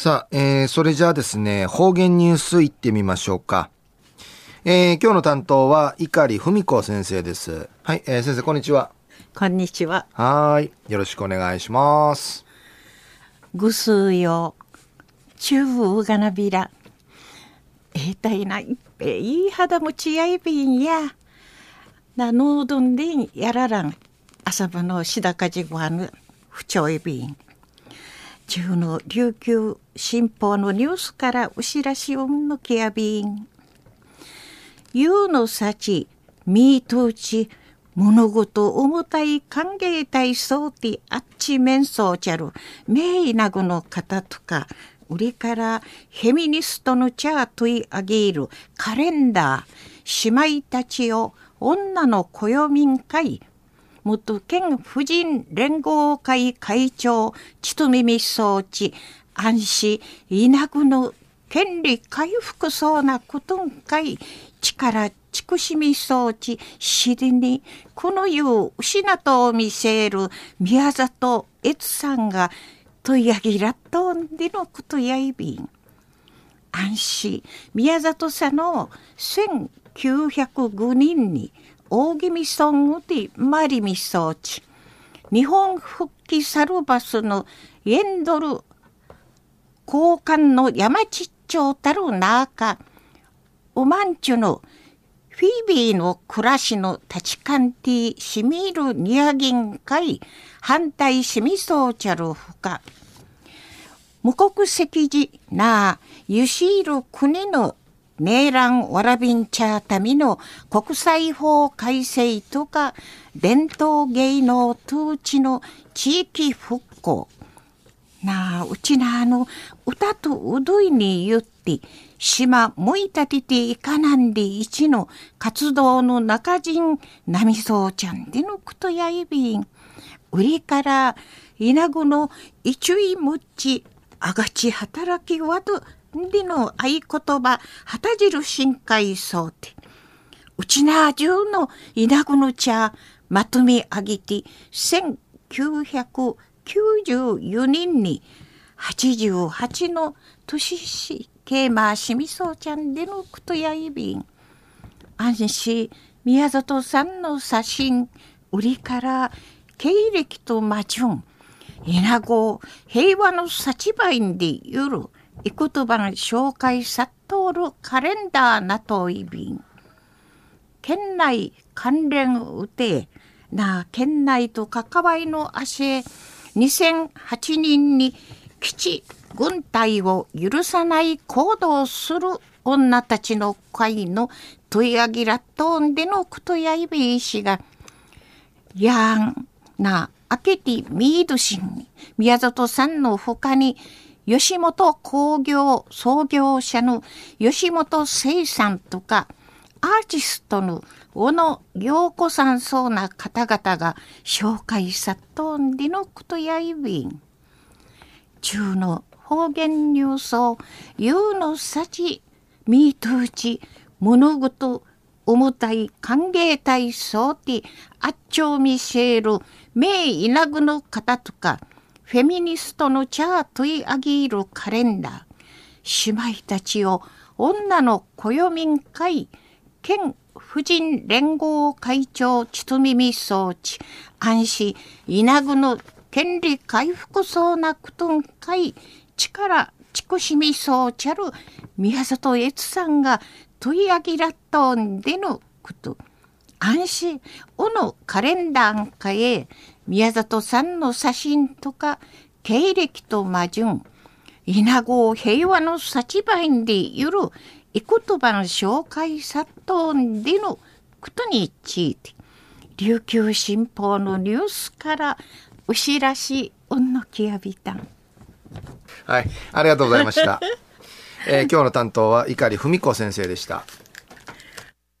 さあ、えー、それじゃあですね、方言ニュースいってみましょうか。えー、今日の担当は碇文子先生です。はい、えー、先生こんにちは。こんにちは。はい、よろしくお願いします。ぐすよ、中うがなびら。えー、たいないっぺいい肌もちやいびんや。なのうどんでんやららん。朝晩のしだかじごはぬ、不調いびん。中の琉球新報のニュースからお知らしをんのきやびん。ゆうのさち、みーとうち、物事重たい歓迎体操ってあっち面相ちゃる、めいなぐの方とか、売りからフェミニストのチャートいあげるカレンダー、姉妹たちを女の暦会、元県婦人連合会会長、ちとみみ装置、安心、稲具の権利回復そうなことんかい、力、ちくしみ装置、尻に、この世を失とを見せる宮里悦さんが、とやぎらっとんでのことやいびん。安心、宮里さんの1905人に、大宜味村でマリミ装置日本復帰サルバスのエンドル交換の山地町たる中ウマンチュのフィービーの暮らしの立ち観ティしみるニヤギン会反対しみそうちゃるほか。無国籍時なユシール国のネーラン・ワラビンチャーたみの国際法改正とか伝統芸能統治の地域復興なあうちなあの歌とうどいに言って島もいたてていかなんで一の活動の中人なみそうちゃんでのことやいびん。売りから稲子の一位むっちあがち働きわどでの合言葉、旗汁深海そうて。うちなじゅうの稲子の茶、まとめ上げて、1994年に88の年し、ケーマーしみそうちゃんでのくとやいびん。安心、宮里さんの写真、売りから経歴と魔順、稲子平和の幸場でゆる、いくとばの紹介さっとるカレンダーなといびん。県内関連うて、な県内と関わりの足へ2008年に基地軍隊を許さない行動する女たちの会の問い上げらっとんでのことやいべいしが、やんな、あけてミードシン宮里さんの他に吉本工業創業者の吉本聖さんとか、アーティストの小野陽子さんそうな方々が紹介さっとんでのことやいびん。中の方言ニュースを言うのさち、みとうち、物事、重たい歓迎体操て、あっちょうみせる、名いなぐの方とか、フェミニストのチャートいあげるカレンダー、姉妹たちを女の暦会、県婦人連合会長ちとみみ装置、安心、稲具の権利回復そうなくとん会、力、ちくしみそうちゃる宮里悦さんが問い上げらっとんでのこと。安心、おのカレンダーんかへ、宮里さんの写真とか経歴と魔順稲子平和の幸場んでゆるい言葉の紹介さっとんでのことについて琉球新報のニュースからお知らしうんのきやびた。んはいありがとうございました、えー、今日の担当は碇文子先生でした